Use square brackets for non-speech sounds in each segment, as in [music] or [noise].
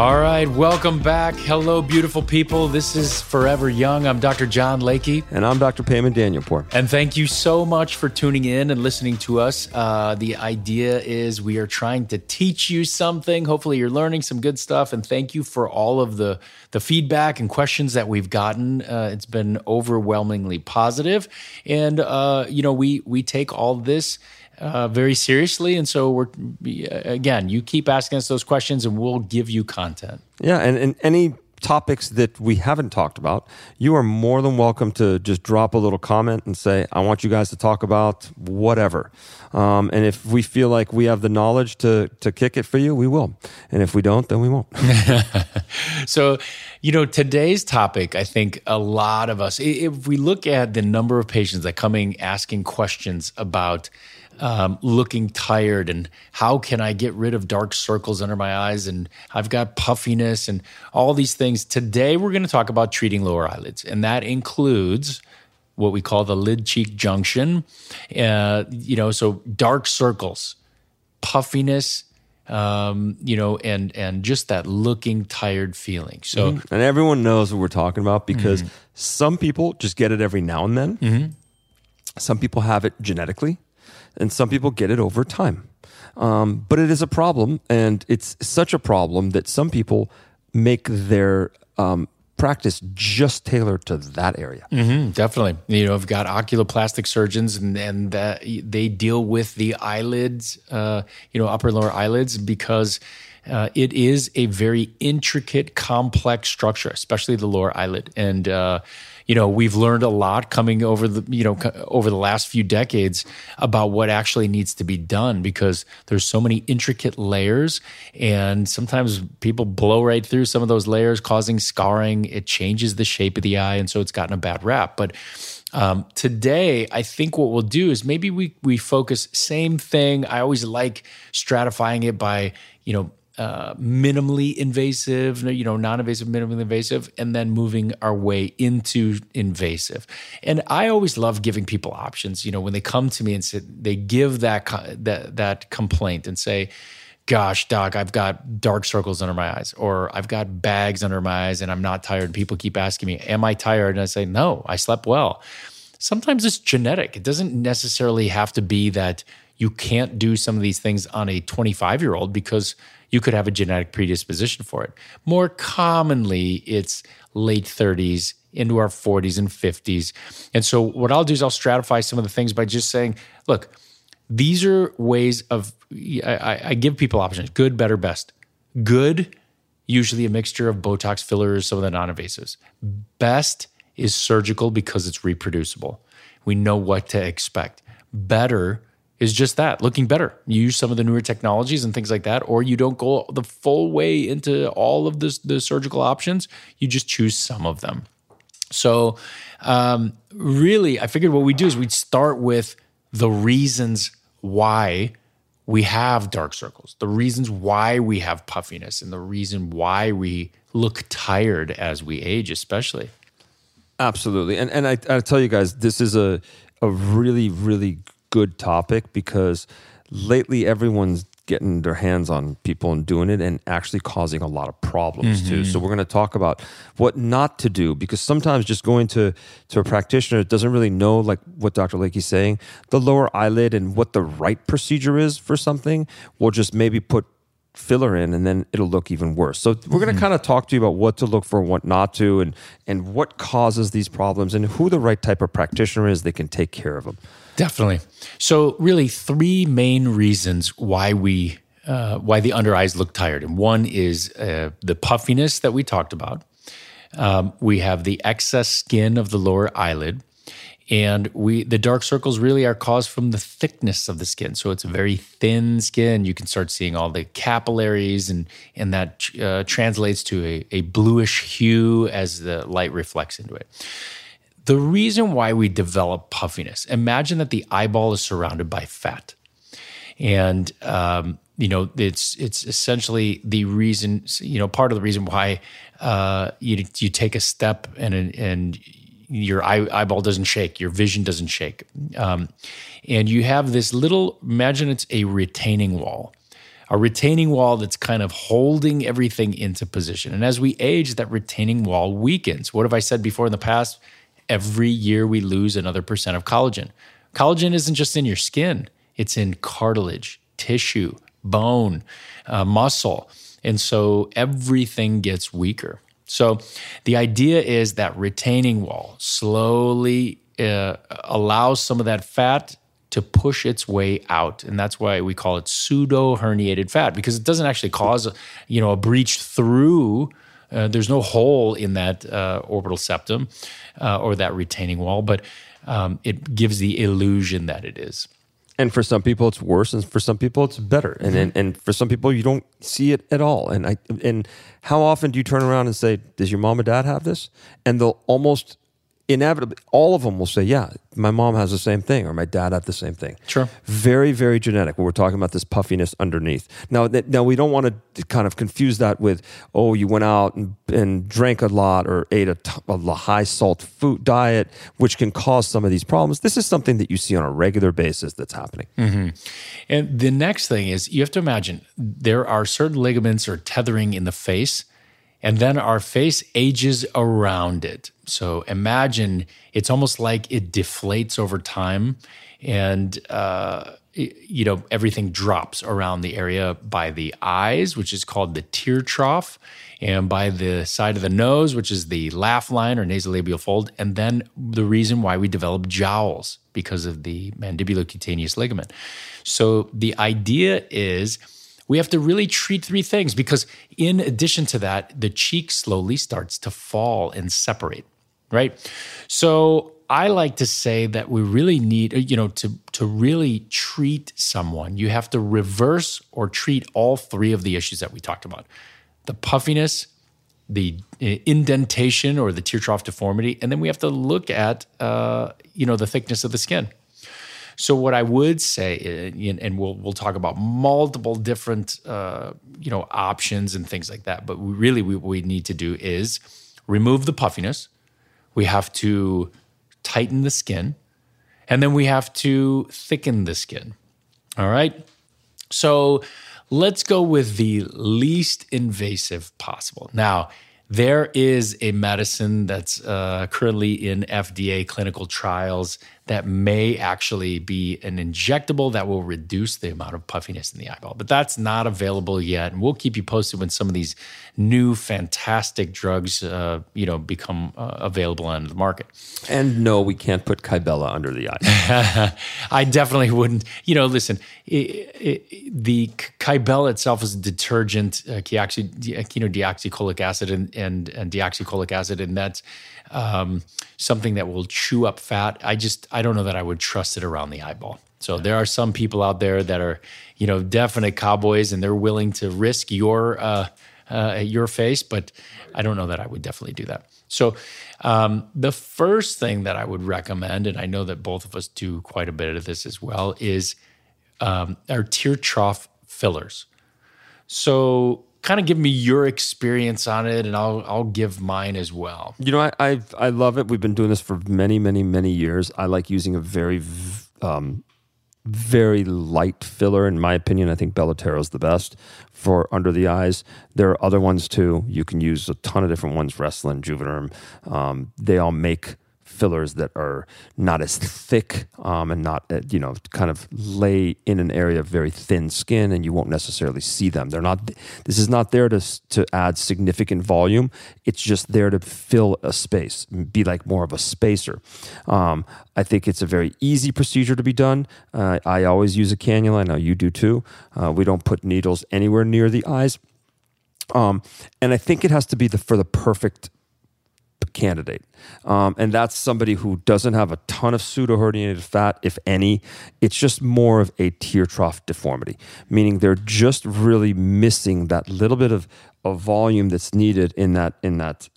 All right, welcome back. Hello, beautiful people. This is Forever Young. I'm Dr. John Lakey. And I'm Dr. Payman Danielpour. And thank you so much for tuning in and listening to us. Uh, the idea is we are trying to teach you something. Hopefully, you're learning some good stuff. And thank you for all of the, the feedback and questions that we've gotten. Uh, it's been overwhelmingly positive. And, uh, you know, we, we take all this uh, very seriously. And so we're again, you keep asking us those questions, and we'll give you content. Yeah, and, and any topics that we haven't talked about, you are more than welcome to just drop a little comment and say, I want you guys to talk about whatever. Um, and if we feel like we have the knowledge to, to kick it for you, we will. And if we don't, then we won't. [laughs] [laughs] so, you know, today's topic, I think a lot of us, if we look at the number of patients that coming asking questions about um, looking tired and how can I get rid of dark circles under my eyes and I've got puffiness and all these things. Today we're going to talk about treating lower eyelids, and that includes what we call the lid cheek junction. Uh, you know, so dark circles, puffiness, um, you know, and and just that looking tired feeling. So, mm-hmm. and everyone knows what we're talking about because mm-hmm. some people just get it every now and then. Mm-hmm. Some people have it genetically and some people get it over time. Um, but it is a problem, and it's such a problem that some people make their um, practice just tailored to that area. Mm-hmm, definitely. You know, I've got oculoplastic surgeons and, and that they deal with the eyelids, uh, you know, upper and lower eyelids because uh, it is a very intricate, complex structure, especially the lower eyelid. And, uh, you know we've learned a lot coming over the you know over the last few decades about what actually needs to be done because there's so many intricate layers and sometimes people blow right through some of those layers causing scarring it changes the shape of the eye and so it's gotten a bad rap but um, today, I think what we'll do is maybe we we focus same thing. I always like stratifying it by you know uh, minimally invasive, you know, non-invasive, minimally invasive, and then moving our way into invasive. And I always love giving people options. You know, when they come to me and say they give that that that complaint and say, "Gosh, doc, I've got dark circles under my eyes, or I've got bags under my eyes, and I'm not tired." And people keep asking me, "Am I tired?" And I say, "No, I slept well." Sometimes it's genetic. It doesn't necessarily have to be that you can't do some of these things on a 25 year old because you could have a genetic predisposition for it. More commonly, it's late 30s into our 40s and 50s. And so, what I'll do is I'll stratify some of the things by just saying, look, these are ways of, I, I give people options good, better, best. Good, usually a mixture of Botox fillers, some of the non invasives. Best is surgical because it's reproducible. We know what to expect. Better is just that looking better. You use some of the newer technologies and things like that, or you don't go the full way into all of this, the surgical options. You just choose some of them. So, um, really, I figured what we do is we'd start with the reasons why we have dark circles, the reasons why we have puffiness, and the reason why we look tired as we age, especially. Absolutely, and and I, I tell you guys, this is a a really really good topic because lately everyone's getting their hands on people and doing it and actually causing a lot of problems mm-hmm. too. So we're going to talk about what not to do because sometimes just going to to a practitioner doesn't really know like what Dr. Lakey's saying, the lower eyelid and what the right procedure is for something We'll just maybe put filler in and then it'll look even worse. So we're going to mm-hmm. kind of talk to you about what to look for, what not to and and what causes these problems and who the right type of practitioner is that can take care of them. Definitely. So, really, three main reasons why we uh, why the under eyes look tired, and one is uh, the puffiness that we talked about. Um, we have the excess skin of the lower eyelid, and we the dark circles really are caused from the thickness of the skin. So it's a very thin skin. You can start seeing all the capillaries, and and that uh, translates to a, a bluish hue as the light reflects into it. The reason why we develop puffiness, imagine that the eyeball is surrounded by fat. And, um, you know, it's it's essentially the reason, you know, part of the reason why uh, you you take a step and and your eye, eyeball doesn't shake, your vision doesn't shake, um, and you have this little. Imagine it's a retaining wall a retaining wall that's kind of holding everything into position. And as we age, that retaining wall weakens. What have I said before in the past? Every year we lose another percent of collagen. Collagen isn't just in your skin, it's in cartilage, tissue, bone, uh, muscle. And so everything gets weaker. So the idea is that retaining wall slowly uh, allows some of that fat to push its way out and that's why we call it pseudo herniated fat because it doesn't actually cause you know a breach through uh, there's no hole in that uh, orbital septum uh, or that retaining wall but um, it gives the illusion that it is. And for some people it's worse and for some people it's better. And, mm-hmm. and and for some people you don't see it at all. And i and how often do you turn around and say does your mom and dad have this? And they'll almost inevitably all of them will say yeah my mom has the same thing or my dad had the same thing. Sure. Very very genetic. We're talking about this puffiness underneath. Now now we don't want to kind of confuse that with oh you went out and, and drank a lot or ate a, t- a high salt food diet which can cause some of these problems. This is something that you see on a regular basis that's happening. Mm-hmm. and the next thing is you have to imagine there are certain ligaments or tethering in the face and then our face ages around it. So imagine it's almost like it deflates over time, and uh, you know everything drops around the area by the eyes, which is called the tear trough, and by the side of the nose, which is the laugh line or nasolabial fold, and then the reason why we develop jowls because of the mandibulocutaneous ligament. So the idea is we have to really treat three things because, in addition to that, the cheek slowly starts to fall and separate, right? So, I like to say that we really need, you know, to, to really treat someone, you have to reverse or treat all three of the issues that we talked about the puffiness, the uh, indentation or the tear trough deformity, and then we have to look at, uh, you know, the thickness of the skin. So what I would say, uh, and we'll we'll talk about multiple different uh, you know options and things like that. But we really, what we need to do is remove the puffiness. We have to tighten the skin, and then we have to thicken the skin. All right. So let's go with the least invasive possible. Now, there is a medicine that's uh, currently in FDA clinical trials that may actually be an injectable that will reduce the amount of puffiness in the eyeball. But that's not available yet, and we'll keep you posted when some of these new fantastic drugs, uh, you know, become uh, available on the market. And no, we can't put Kybella under the eye. [laughs] I definitely wouldn't. You know, listen, it, it, the Kybella itself is a detergent, uh, deoxy, you acid and, and, and deoxycholic acid, and that's um, something that will chew up fat. I just I don't know that I would trust it around the eyeball. So there are some people out there that are you know definite cowboys and they're willing to risk your uh, uh, your face, but I don't know that I would definitely do that. So um, the first thing that I would recommend, and I know that both of us do quite a bit of this as well, is um, our tear trough fillers. So kind of give me your experience on it and I'll I'll give mine as well. You know, I I, I love it. We've been doing this for many, many, many years. I like using a very um, very light filler. In my opinion, I think Belotero is the best for under the eyes. There are other ones too. You can use a ton of different ones, Restylane, Juvederm. Um, they all make fillers that are not as thick um, and not uh, you know kind of lay in an area of very thin skin and you won't necessarily see them. They're not this is not there to to add significant volume. It's just there to fill a space be like more of a spacer. Um, i think it's a very easy procedure to be done. Uh, i always use a cannula. I know you do too. Uh, we don't put needles anywhere near the eyes. Um, and I think it has to be the for the perfect candidate. Um, and that's somebody who doesn't have a ton of pseudoherniated fat, if any. It's just more of a tear trough deformity, meaning they're just really missing that little bit of, of volume that's needed in that in that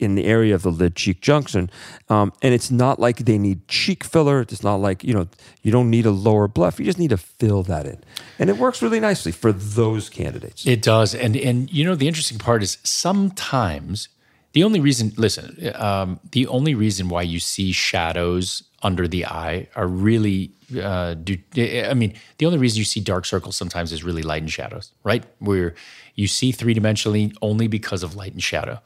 in the area of the lid cheek junction. Um, and it's not like they need cheek filler. It's not like you know you don't need a lower bleph. You just need to fill that in, and it works really nicely for those candidates. It does, and and you know the interesting part is sometimes the only reason, listen, um, the only reason why you see shadows under the eye are really uh, do, I mean, the only reason you see dark circles sometimes is really light and shadows, right? Where you see three dimensionally only because of light and shadow.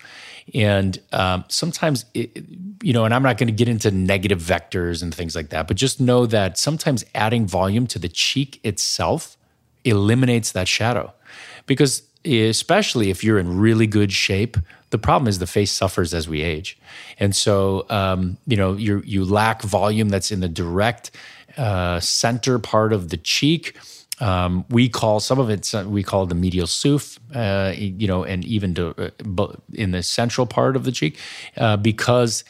And um, sometimes, it, you know, and I'm not going to get into negative vectors and things like that, but just know that sometimes adding volume to the cheek itself eliminates that shadow. Because especially if you're in really good shape, the problem is the face suffers as we age. And so, um, you know, you you lack volume that's in the direct uh, center part of the cheek. Um, we call some of it we call the medial SOOF, uh, you know, and even to, uh, in the central part of the cheek, uh, because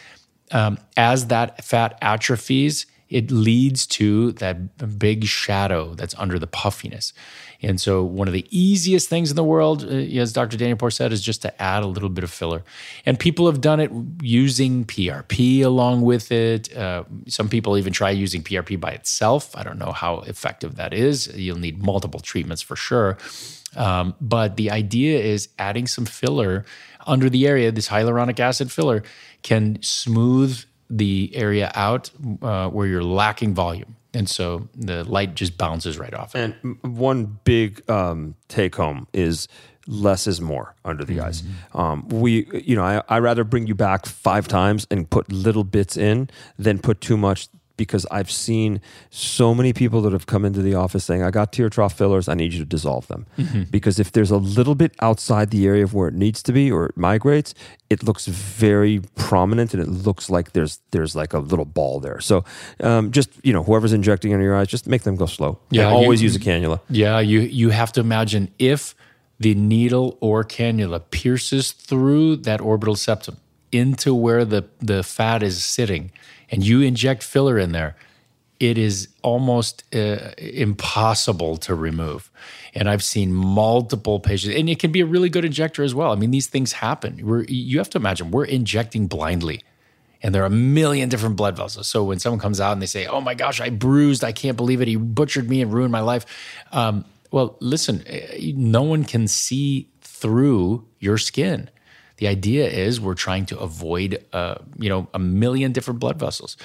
um, as that fat atrophies, it leads to that big shadow that's under the puffiness. And so, one of the easiest things in the world, uh, as Dr. Danielpour said, is just to add a little bit of filler. And people have done it using PRP along with it. Uh, some people even try using PRP by itself. I don't know how effective that is. You'll need multiple treatments for sure. Um, but the idea is adding some filler under the area, this hyaluronic acid filler can smooth the area out uh, where you're lacking volume. And so the light just bounces right off. It. And one big um, take home is less is more under the mm-hmm. eyes. Um, we, you know, I, I rather bring you back five times and put little bits in than put too much because I've seen so many people that have come into the office saying, I got tear trough fillers, I need you to dissolve them. Mm-hmm. Because if there's a little bit outside the area of where it needs to be or it migrates, it looks very prominent and it looks like there's there's like a little ball there. So um, just, you know, whoever's injecting into your eyes, just make them go slow. Yeah. always you, use a cannula. Yeah, you you have to imagine if the needle or cannula pierces through that orbital septum into where the, the fat is sitting and you inject filler in there, it is almost uh, impossible to remove. And I've seen multiple patients, and it can be a really good injector as well. I mean, these things happen. We're, you have to imagine we're injecting blindly, and there are a million different blood vessels. So when someone comes out and they say, "Oh my gosh, I bruised! I can't believe it! He butchered me and ruined my life," um, well, listen, eh, no one can see through your skin. The idea is we're trying to avoid, uh, you know, a million different blood vessels.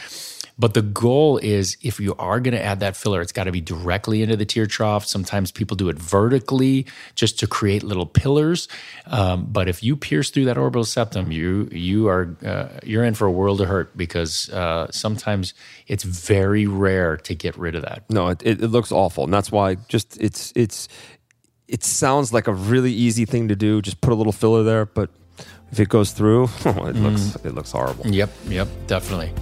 But the goal is if you are going to add that filler, it's got to be directly into the tear trough. Sometimes people do it vertically just to create little pillars. Um, but if you pierce through that orbital septum, you you are uh, you're in for a world of hurt because uh, sometimes it's very rare to get rid of that. No, it, it looks awful, and that's why just it's it's it sounds like a really easy thing to do. Just put a little filler there, but if it goes through, [laughs] it looks mm. it looks horrible. Yep, yep, definitely.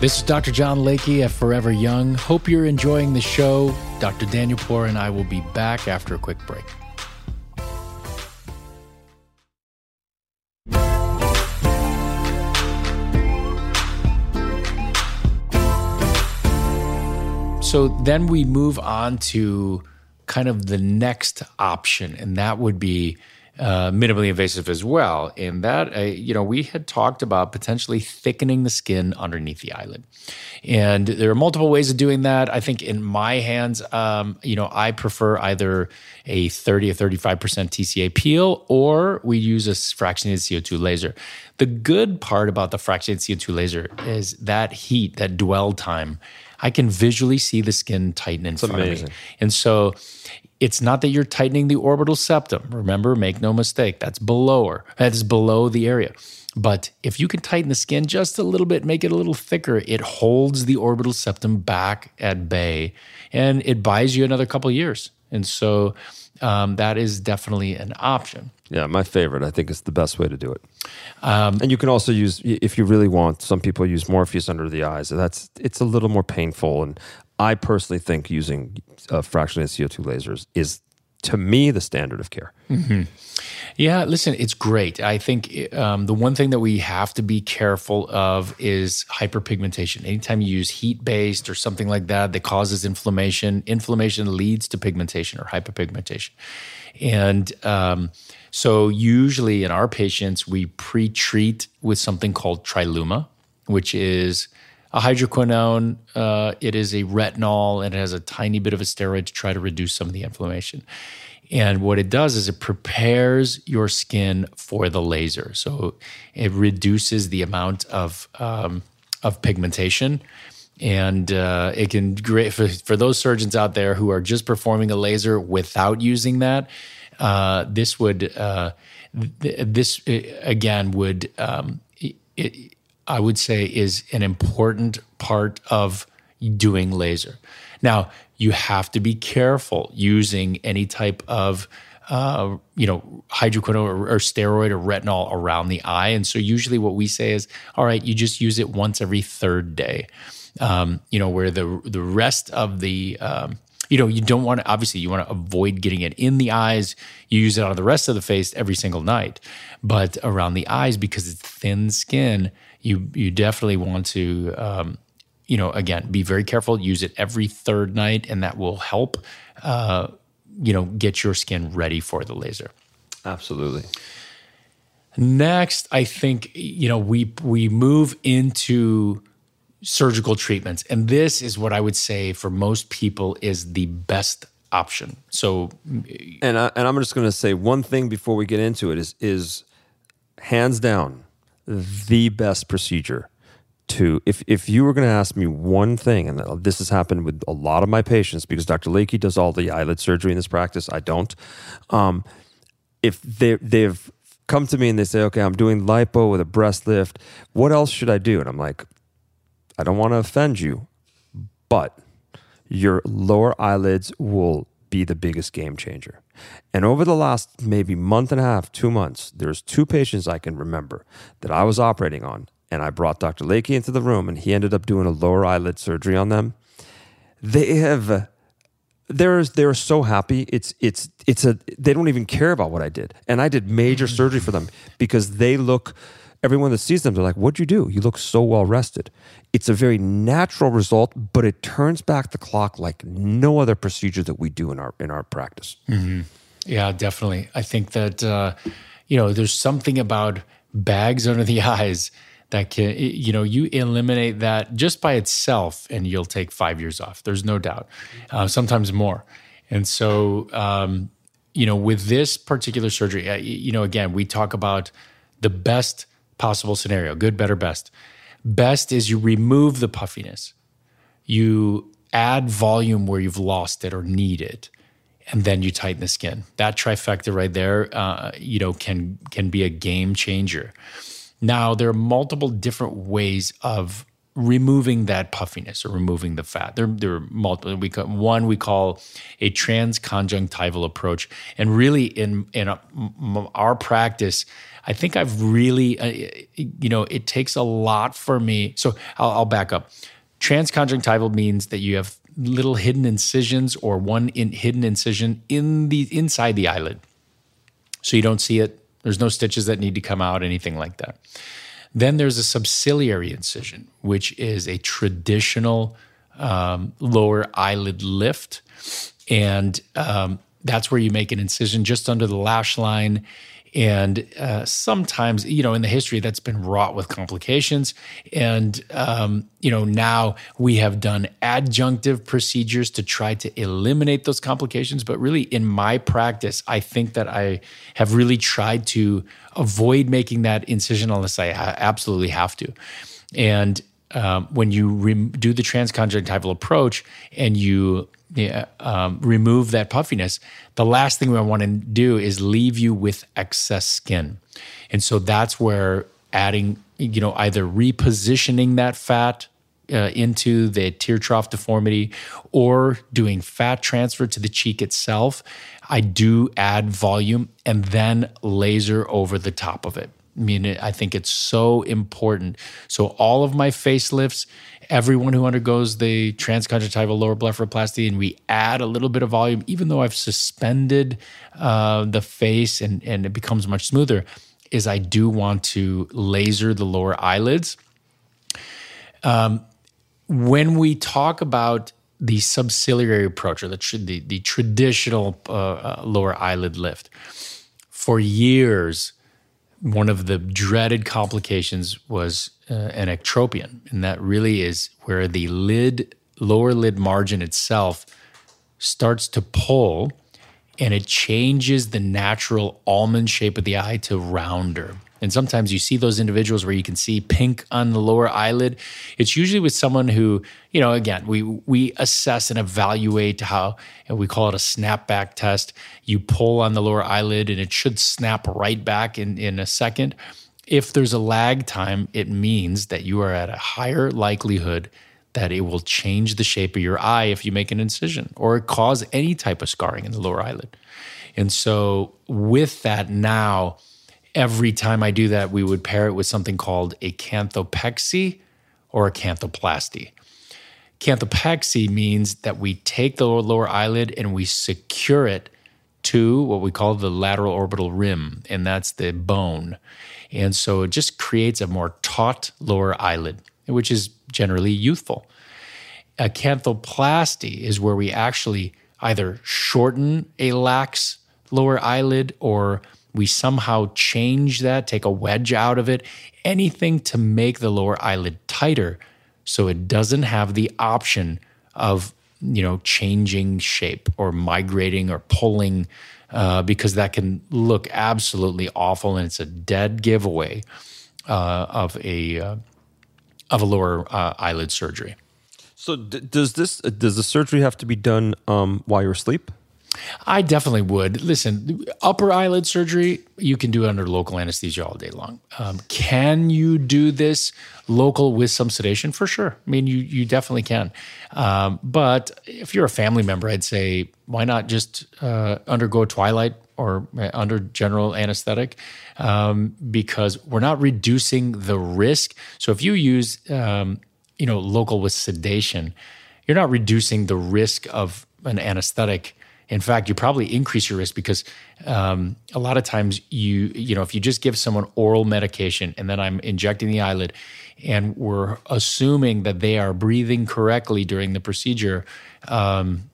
This is Dr. John Lakey at Forever Young. Hope you're enjoying the show. Dr. Danielpour and I will be back after a quick break. So then we move on to kind of the next option, and that would be uh, minimally invasive as well. And that, uh, you know, we had talked about potentially thickening the skin underneath the eyelid. And there are multiple ways of doing that. I think in my hands, um, you know, I prefer either a 30 or 35% TCA peel or we use a fractionated CO2 laser. The good part about the fractionated CO2 laser is that heat, that dwell time I can visually see the skin tighten in it's front amazing. of me. And so it's not that you're tightening the orbital septum. Remember, make no mistake, that's below her. That is below the area. But if you can tighten the skin just a little bit, make it a little thicker, it holds the orbital septum back at bay and it buys you another couple years. And so um, that is definitely an option. Yeah, my favorite. I think it's the best way to do it. Um, and you can also use, if you really want, some people use Morpheus under the eyes. That's it's a little more painful. And I personally think using uh, fractionated CO2 lasers is, to me, the standard of care. Mm-hmm. Yeah, listen, it's great. I think um, the one thing that we have to be careful of is hyperpigmentation. Anytime you use heat based or something like that that causes inflammation, inflammation leads to pigmentation or hyperpigmentation. And um, so, usually in our patients, we pre treat with something called Triluma, which is a hydroquinone. Uh, it is a retinol and it has a tiny bit of a steroid to try to reduce some of the inflammation. And what it does is it prepares your skin for the laser. So it reduces the amount of um, of pigmentation and uh, it can great for, for those surgeons out there who are just performing a laser without using that uh, this would uh, th- this uh, again would um, it, i would say is an important part of doing laser now you have to be careful using any type of uh, you know, hydroquinone or, or, steroid or retinol around the eye. And so usually what we say is, all right, you just use it once every third day um, you know, where the the rest of the um, you know, you don't want to obviously you want to avoid getting it in the eyes. You use it on the rest of the face every single night, but around the eyes because it's thin skin, you you definitely want to um, you know again be very careful. Use it every third night, and that will help uh, you know get your skin ready for the laser. Absolutely. Next, I think you know we we move into surgical treatments. And this is what I would say for most people is the best option. So, and I, and I'm just going to say one thing before we get into it is is hands down the best procedure to if if you were going to ask me one thing and this has happened with a lot of my patients because Dr. Lakey does all the eyelid surgery in this practice I don't um, if they they've come to me and they say okay I'm doing lipo with a breast lift what else should I do and I'm like I don't want to offend you, but your lower eyelids will be the biggest game changer. And over the last maybe month and a half, two months, there's two patients I can remember that I was operating on. And I brought Dr. Lakey into the room and he ended up doing a lower eyelid surgery on them. They have they're they're so happy. It's it's it's a they don't even care about what I did. And I did major mm. surgery for them because they look everyone that sees them, they're like, What'd you do? You look so well rested. It's a very natural result, but it turns back the clock like no other procedure that we do in our in our practice. Mm-hmm. Yeah, definitely. I think that uh, you know, there's something about bags [laughs] under the eyes that can you know you eliminate that just by itself and you'll take five years off there's no doubt uh, sometimes more and so um, you know with this particular surgery uh, you know again we talk about the best possible scenario good, better, best. Best is you remove the puffiness, you add volume where you've lost it or need it, and then you tighten the skin. That trifecta right there, uh, you know, can can be a game changer. Now there are multiple different ways of removing that puffiness or removing the fat. There, there are multiple. We call, one we call a transconjunctival approach, and really in in a, our practice, I think I've really, uh, you know, it takes a lot for me. So I'll, I'll back up. Transconjunctival means that you have little hidden incisions or one in, hidden incision in the inside the eyelid, so you don't see it. There's no stitches that need to come out, anything like that. Then there's a subciliary incision, which is a traditional um, lower eyelid lift. And um, that's where you make an incision just under the lash line and uh, sometimes you know in the history that's been wrought with complications and um, you know now we have done adjunctive procedures to try to eliminate those complications. But really in my practice i think that i have really tried to avoid making that incision unless i absolutely have to. And um, when you re- do the transconjunctival approach and you um, remove that puffiness, the last thing we want to do is leave you with excess skin. And so that's where adding, you know, either repositioning that fat uh, into the tear trough deformity or doing fat transfer to the cheek itself, I do add volume and then laser over the top of it. I mean, I think it's so important. So all of my facelifts, everyone who undergoes the transconjunctival lower blepharoplasty, and we add a little bit of volume, even though I've suspended uh, the face and and it becomes much smoother, is I do want to laser the lower eyelids. Um, when we talk about the subciliary approach or the the, the traditional uh, uh, lower eyelid lift, for years one of the dreaded complications was uh, an ectropion, and that really is where the lid, lower lid margin itself starts to pull, and it changes the natural almond shape of the eye to rounder. And sometimes you see those individuals where you can see pink on the lower eyelid. It's usually with someone who, you know, again, we we assess and evaluate how and we call it a snapback test. You pull on the lower eyelid and it should snap right back in, in a second. If there's a lag time, it means that you are at a higher likelihood that it will change the shape of your eye if you make an incision or cause any type of scarring in the lower eyelid. And so, with that, now every time I do that, we would pair it with something called a canthopexy or a canthoplasty. Canthopexy means that we take the lower eyelid and we secure it to what we call the lateral orbital rim, and that's the bone. And so it just creates a more taut lower eyelid, which is generally youthful. A canthoplasty is where we actually either shorten a lax lower eyelid or we somehow change that, take a wedge out of it, anything to make the lower eyelid tighter so it doesn't have the option of you know changing shape or migrating or pulling uh, because that can look absolutely awful and it's a dead giveaway uh, of a uh, of a lower uh, eyelid surgery. So d- does this does the surgery have to be done um, while you're asleep? I definitely would. Listen, upper eyelid surgery, you can do it under local anesthesia all day long. Um, can you do this local with some sedation? For sure. I mean, you, you definitely can. Um, but if you're a family member, I'd say, why not just uh, undergo twilight or uh, under general anesthetic? Um, because we're not reducing the risk. So if you use, um, you know, local with sedation, you're not reducing the risk of an anesthetic in fact, you probably increase your risk because um, a lot of times you, you know, if you just give someone oral medication and then I'm injecting the eyelid and we're assuming that they are breathing correctly during the procedure, um,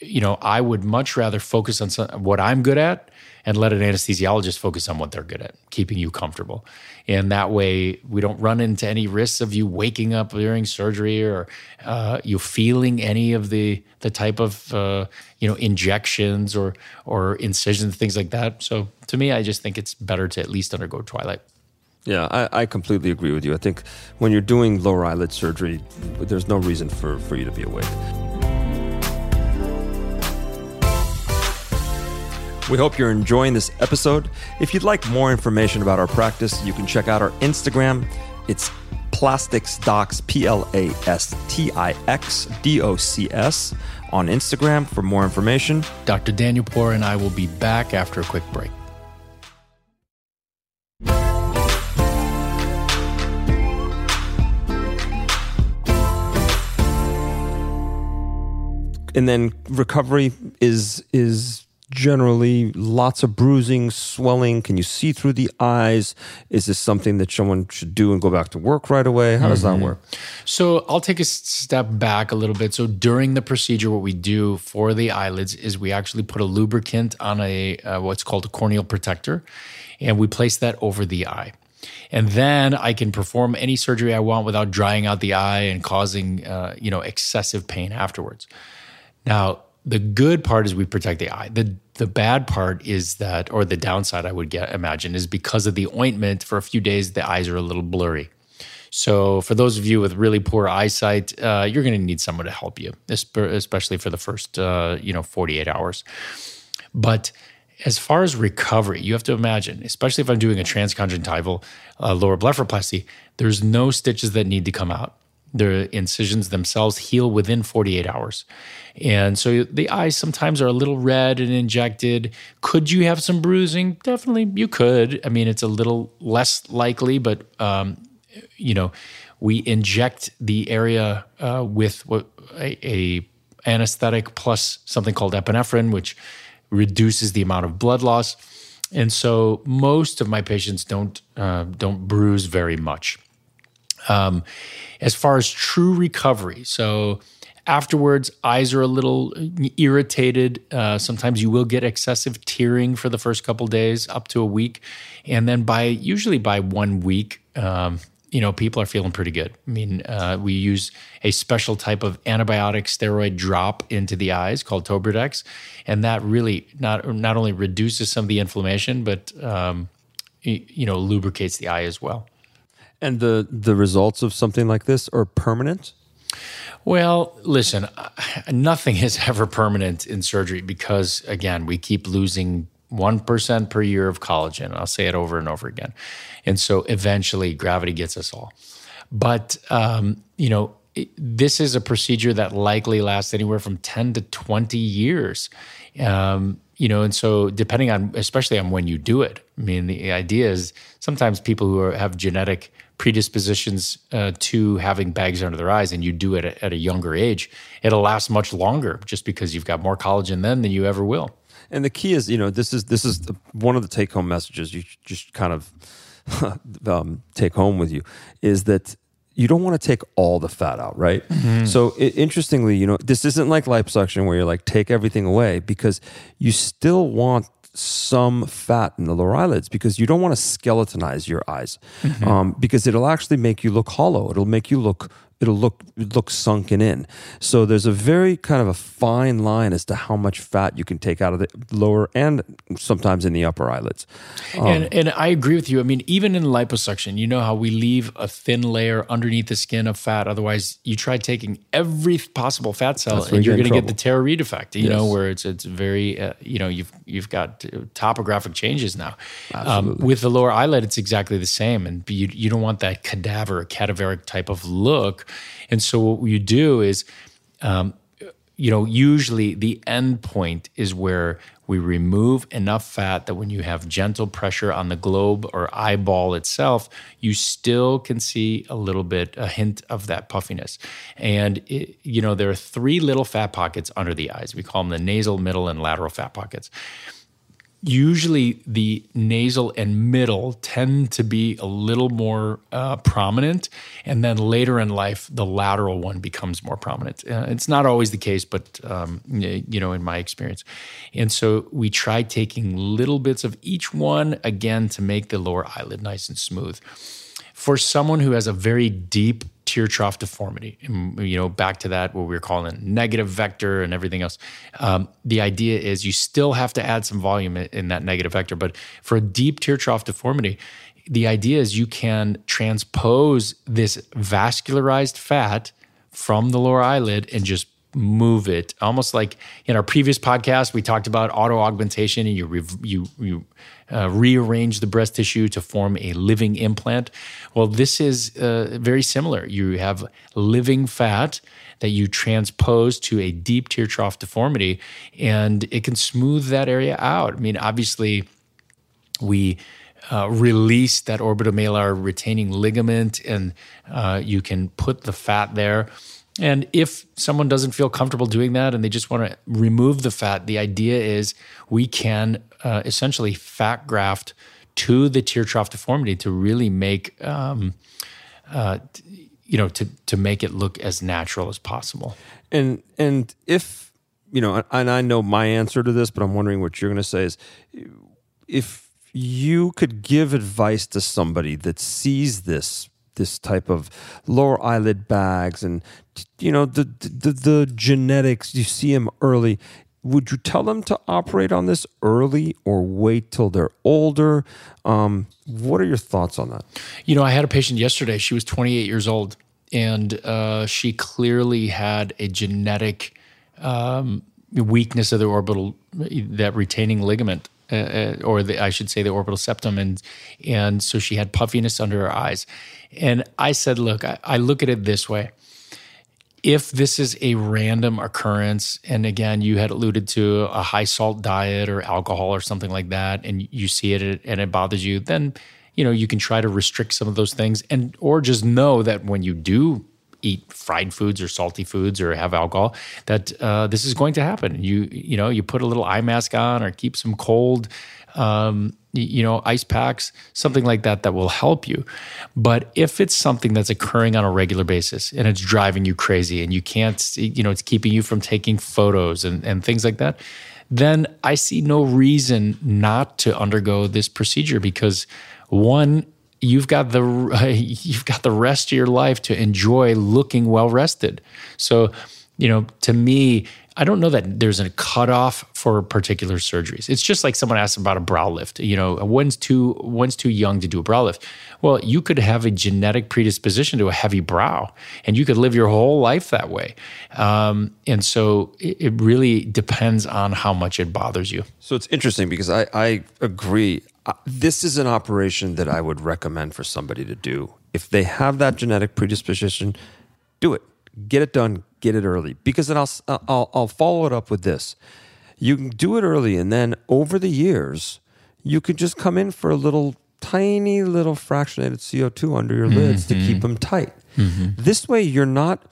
you know, I would much rather focus on some, what I'm good at and let an anesthesiologist focus on what they're good at, keeping you comfortable. And that way, we don't run into any risks of you waking up during surgery or uh, you feeling any of the the type of uh, you know injections or or incisions, things like that. So to me, I just think it's better to at least undergo twilight. Yeah, I, I, completely agree with you. I think when you're doing lower eyelid surgery, there's no reason for, for you to be awake. We hope you're enjoying this episode. If you'd like more information about our practice, you can check out our Instagram. It's Plastix Docs, P L A S T I X D O C S, on Instagram for more information. Dr. Danielpour and I will be back after a quick break. And then recovery is is generally lots of bruising, swelling? Can you see through the eyes? Is this something that someone should do and go back to work right away? How does mm-hmm. that work? So I'll take a step back a little bit. So during the procedure, what we do for the eyelids is we actually put a lubricant on a uh, what's called a corneal protector, and we place that over the eye. And then I can perform any surgery I want without drying out the eye and causing, uh, you know, excessive pain afterwards. Now, the good part is we protect the eye. The the bad part is that, or the downside I would get imagine, is because of the ointment. For a few days, the eyes are a little blurry. So, for those of you with really poor eyesight, uh, you're going to need someone to help you, especially for the first, uh, you know, 48 hours. But as far as recovery, you have to imagine, especially if I'm doing a transconjunctival uh, lower blepharoplasty, there's no stitches that need to come out the incisions themselves heal within 48 hours. And so the eyes sometimes are a little red and injected. Could you have some bruising? Definitely, you could. I mean, it's a little less likely, but um, you know, we inject the area uh, with a, a anesthetic plus something called epinephrine, which reduces the amount of blood loss. And so most of my patients don't uh, don't bruise very much. Um, as far as true recovery, so afterwards, eyes are a little irritated. Uh, sometimes you will get excessive tearing for the first couple days, up to a week, and then by usually by one week, um, you know, people are feeling pretty good. I mean, uh, we use a special type of antibiotic steroid drop into the eyes called Tobradex, and that really not not only reduces some of the inflammation, but um, you know, lubricates the eye as well. And the the results of something like this are permanent. Well, listen, nothing is ever permanent in surgery because, again, we keep losing 1% per year of collagen. I'll say it over and over again. And so eventually gravity gets us all. But, um, you know, this is a procedure that likely lasts anywhere from 10 to 20 years. Um, you know, and so depending on, especially on when you do it, I mean, the idea is sometimes people who are, have genetic predispositions uh, to having bags under their eyes and you do it at, at a younger age, it'll last much longer just because you've got more collagen then than you ever will. And the key is, you know, this is this is the, one of the take home messages you just kind of [laughs] um, take home with you is that you don't want to take all the fat out, right? Mm-hmm. So it, interestingly, you know, this isn't like liposuction where you're like take everything away because you still want some fat in the lower eyelids because you don't want to skeletonize your eyes mm-hmm. um, because it'll actually make you look hollow. It'll make you look it'll look look sunken in. So there's a very kind of a fine line as to how much fat you can take out of the lower and sometimes in the upper eyelids. Um, and, and I agree with you. I mean, even in liposuction, you know how we leave a thin layer underneath the skin of fat. Otherwise, you try taking every possible fat cell, and you're going to get the Tara Reid effect. You yes. know, where it's it's very uh, you know you've you've got topographic changes now. Um, with the lower eyelid, it's exactly the same, and you you don't want that cadaver cadaveric type of look and so what you do is, um, you know, usually the end point is where we remove enough fat that when you have gentle pressure on the globe or eyeball itself, you still can see a little bit, a hint of that puffiness. And, it, you know, there are three little fat pockets under the eyes. We call them the nasal, middle, and lateral fat pockets usually the nasal and middle tend to be a little more uh, prominent. And then later in life the lateral one becomes more prominent. Uh, it's not always the case but um, you know in my experience. And so we try taking little bits of each one again to make the lower eyelid nice and smooth. For someone who has a very deep tear trough deformity. And, you know, back to that, what we are calling negative vector and everything else. Um, the idea is you still have to add some volume in, in that negative vector. But for a deep tear trough deformity, the idea is you can transpose this vascularized fat from the lower eyelid and just move it. Almost like in our previous podcast we talked about auto augmentation and you you you uh, rearrange the breast tissue to form a living implant. Well this is uh, very similar. You have living fat that you transpose to a deep tear trough deformity and it can smooth that area out. I mean obviously we uh, release that orbitomalar retaining ligament and uh, you can put the fat there and if someone doesn't feel comfortable doing that and they just want to remove the fat, the idea is we can uh, essentially fat graft to the tear trough deformity to really make, um, uh, you know, to to make it look as natural as possible. And and if you know, and I know my answer to this, but I'm wondering what you're going to say is if you could give advice to somebody that sees this this type of lower eyelid bags and you know the the, the genetics you see them early. Would you tell them to operate on this early or wait till they're older? Um, what are your thoughts on that? You know i had a patient yesterday. She was 28 years old and uh, she clearly had a genetic um, weakness of the orbital that retaining ligament uh, uh, or the, I should say the orbital septum, and and so she had puffiness under her eyes. And I said, look, I, I look at it this way. If this is a random occurrence, and again, you had alluded to a high salt diet or alcohol or something like that, and you see it and it bothers you, then you know you can try to restrict some of those things, and or just know that when you do eat fried foods or salty foods or have alcohol that uh, this is going to happen. You you know you put a little eye mask on or keep some cold um, you know ice packs something like that that will help you. But if it's something that's occurring on a regular basis and it's driving you crazy and you can't you know it's keeping you from taking photos and, and things like that then i see no reason not to undergo this procedure because one you've got the [laughs] you've got the rest of your life to enjoy looking well rested. So, you know, to me, I don't know that there's a cutoff for particular surgeries. It's just like someone asked about a brow lift. You know, when's too when's too young to do a brow lift? Well, you could have a genetic predisposition to a heavy brow, and you could live your whole life that way. Um, and so it, it really depends on how much it bothers you. So it's interesting because I, I agree. Uh, This is an operation that I would recommend for somebody to do. If they have that genetic predisposition, do it. Get it done. Get it early. Because then I'll, s- uh, I'll, I'll follow it up with this. You can do it early, and then over the years, you could just come in for a little tiny little fractionated CO2 under your lids to keep mm-hmm. them tight. Mm-hmm. This way, you're not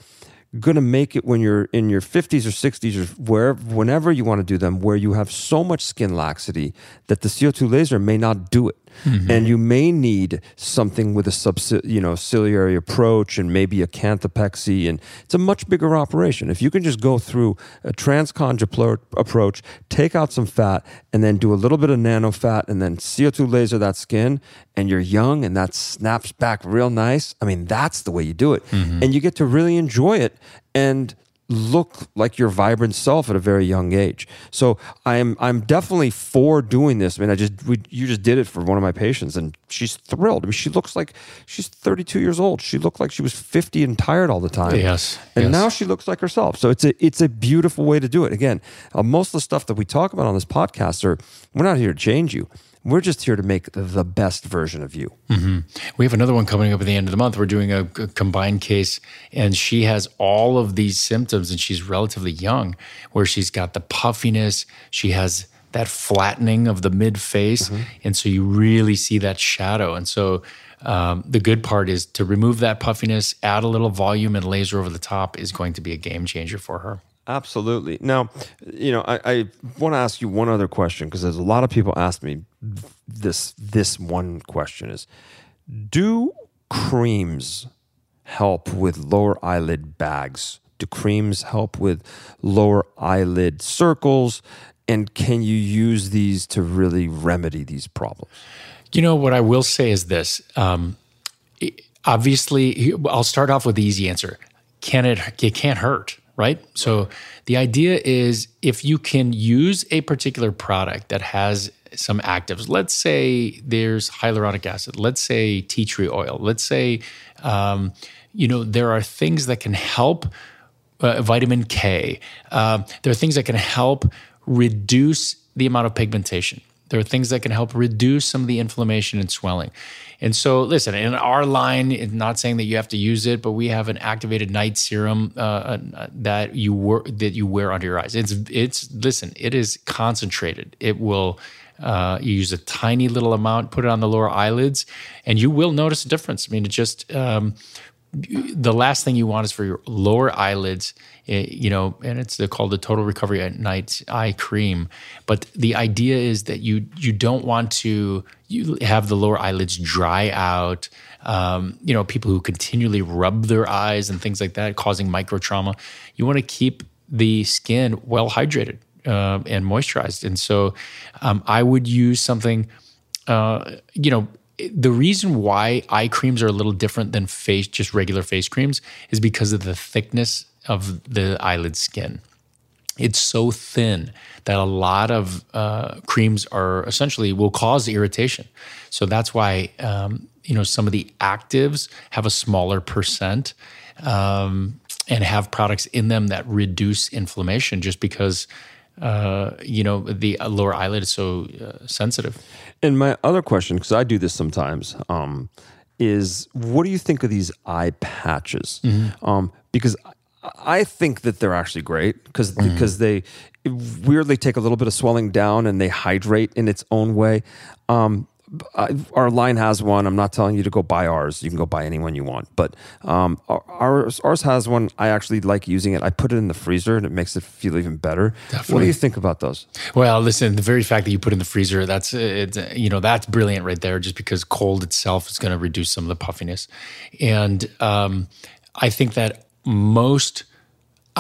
going to make it when you're in your 50s or 60s or wherever whenever you want to do them where you have so much skin laxity that the CO2 laser may not do it Mm-hmm. and you may need something with a sub you know ciliary approach and maybe a canthopexy and it's a much bigger operation. If you can just go through a transconjunctival approach take out some fat and then do a little bit of nano fat and then CO2 laser that skin and you're young and that snaps back real nice I mean that's the way you do it. Mm-hmm. And you get to really enjoy it and look like your vibrant self at a very young age. So I'm I'm definitely for doing this. I mean, I just we, you just did it for one of my patients, and she's thrilled. I mean, she looks like she's 32 years old. She looked like she was 50 and tired all the time. Yes, and yes. now she looks like herself. So it's a it's a beautiful way to do it. Again, uh, most of the stuff that we talk about on this podcast are we're not here to change you. We're just here to make the best version of you. We have another one coming up at the end of the month. We're doing a, a combined case, and she has all of these symptoms, and she's relatively young, where she's got the puffiness, she has that flattening of the mid face, and so you really see that shadow. And so um, the good part is to remove that puffiness, add a little volume, and laser over the top is going to be a game changer for her. Absolutely. Now, you know, I, I want to ask you one other question because there's a lot of people ask me this. This one question is: Do creams help with lower eyelid bags? Do creams help with lower eyelid circles? And can you use these to really remedy these problems? You know, what I will say is this. Um, obviously, I'll start off with the easy answer. Can it, it can't hurt, right? So the idea is if you can use a particular product that has some actives, let's say there's hyaluronic acid, let's say tea tree oil, let's say, um, you know, there are things that can help uh, vitamin K. Um, there are things that can help reduce the amount of pigmentation. There are things that can help reduce some of the inflammation and swelling. And so, listen, in our line, it's not saying that you have to use it, but we have an activated night serum uh, uh, that you wear that you wear under your eyes. It's it's listen, it is concentrated. It will. Uh, you use a tiny little amount, put it on the lower eyelids, and you will notice a difference. I mean, it just um, the last thing you want is for your lower eyelids, eh, you know, and it's called the Total Recovery at Night Eye Cream. But the idea is that you you don't want to you have the lower eyelids dry out. Um, you know, people who continually rub their eyes and things like that, causing micro trauma. You want to keep the skin well hydrated uh, and moisturized, and so um, I would use something uh, you know, the reason why eye creams are a little different than face, just regular face creams, is because of the thickness of the eyelid skin. It's so thin that a lot of uh, creams are essentially will cause irritation. So that's why um, you know some of the actives have a smaller percent um, and have products in them that reduce inflammation, just because uh, you know the lower eyelid is so uh, sensitive. And my other question, because I do this sometimes, um, is what do you think of these eye patches? Um, because I- I think that they're actually great because because they weirdly take a little bit of swelling down and they hydrate in its own way. Um, I, our line has one. I'm not telling you to go buy ours. You can go buy any one you want. But um, ours, ours has one. I actually like using it. I put it in the freezer and it makes it feel even better. What do you think about those? Well, listen, the very fact that you put in the freezer, that's it's, you know that's brilliant right there. Just because cold itself is going to reduce some of the puffiness, and um, I think that most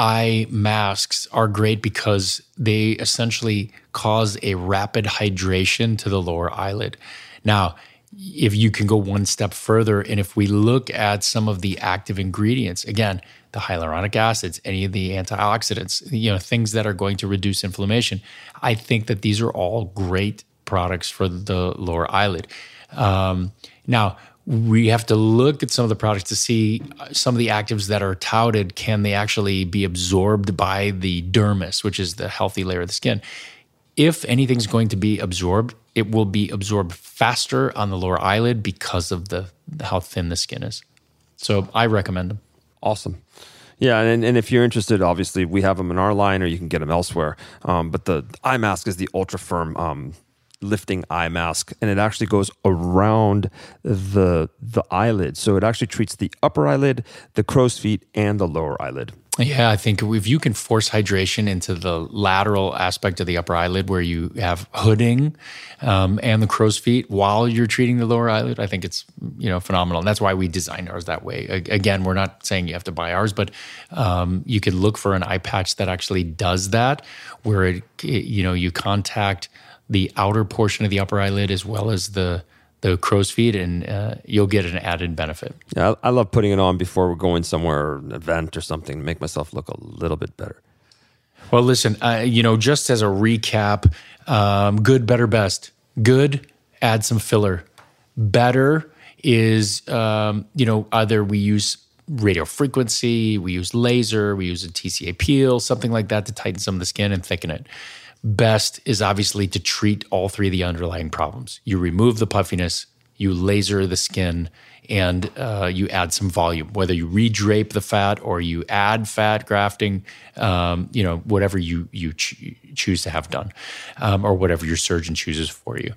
eye masks are great because they essentially cause a rapid hydration to the lower eyelid. Now, if you can go one step further, and if we look at some of the active ingredients, again, the hyaluronic acids, any of the antioxidants, you know, things that are going to reduce inflammation, I think that these are all great products for the lower eyelid. Um, now, we have to look at some of the products to see uh, some of the actives that are touted can they actually be absorbed by the dermis which is the healthy layer of the skin? If anything's going to be absorbed it will be absorbed faster on the lower eyelid because of the how thin the skin is. So i recommend them. Awesome. Yeah, and, and if you're interested, obviously we have them in our line, or you can get them elsewhere. Um, but the eye mask is the ultra firm um, lifting eye mask and it actually goes around the the eyelid. So it actually treats the upper eyelid the crow's feet and the lower eyelid. Yeah i think if you can force hydration into the lateral aspect of the upper eyelid where you have hooding um, and the crow's feet while you're treating the lower eyelid i think it's you know phenomenal. And that's why we designed ours that way. Again we're not saying you have to buy ours but um, you could look for an eye patch that actually does that where it, you know you contact the outer portion of the upper eyelid as well as the the crow's feet, and uh, you'll get an added benefit. Yeah, I, I love putting it on before we're going somewhere, or an event or something, to make myself look a little bit better. Well, listen, uh, you know, just as a recap, um, good, better, best. Good, add some filler. Better is, um, you know, either we use radio frequency, we use laser, we use a TCA peel, something like that to tighten some of the skin and thicken it best is obviously to treat all three of the underlying problems. You remove the puffiness, you laser the skin, and uh, you add some volume. Whether you redrape the fat or you add fat grafting, um, you know whatever you you ch- choose to have done, um, or whatever your surgeon chooses for you.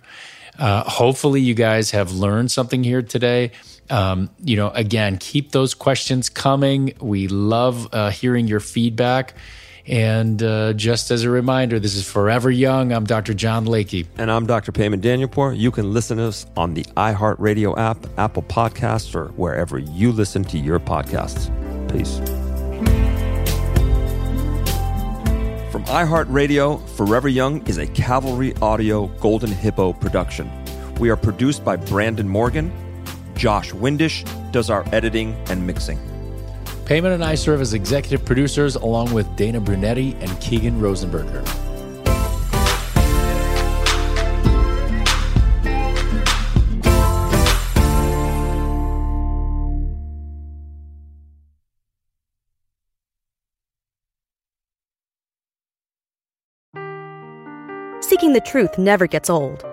Uh, hopefully, you guys have learned something here today. Um, you know, again, keep those questions coming. We love uh, hearing your feedback. And uh, just as a reminder, this is Forever Young. I'm Dr. John Layke. And I'm Dr. Payman Danielpour. You can listen to us on the iHeartRadio app, Apple Podcasts, or wherever you listen to your podcasts. Peace. From iHeartRadio, Forever Young is a Cavalry Audio Golden Hippo production. We are produced by Brandon Morgan. Josh Windish does our editing and mixing. Payman and I serve as executive producers along with Dana Brunetti and Keegan Rosenberger. Seeking the truth never gets old.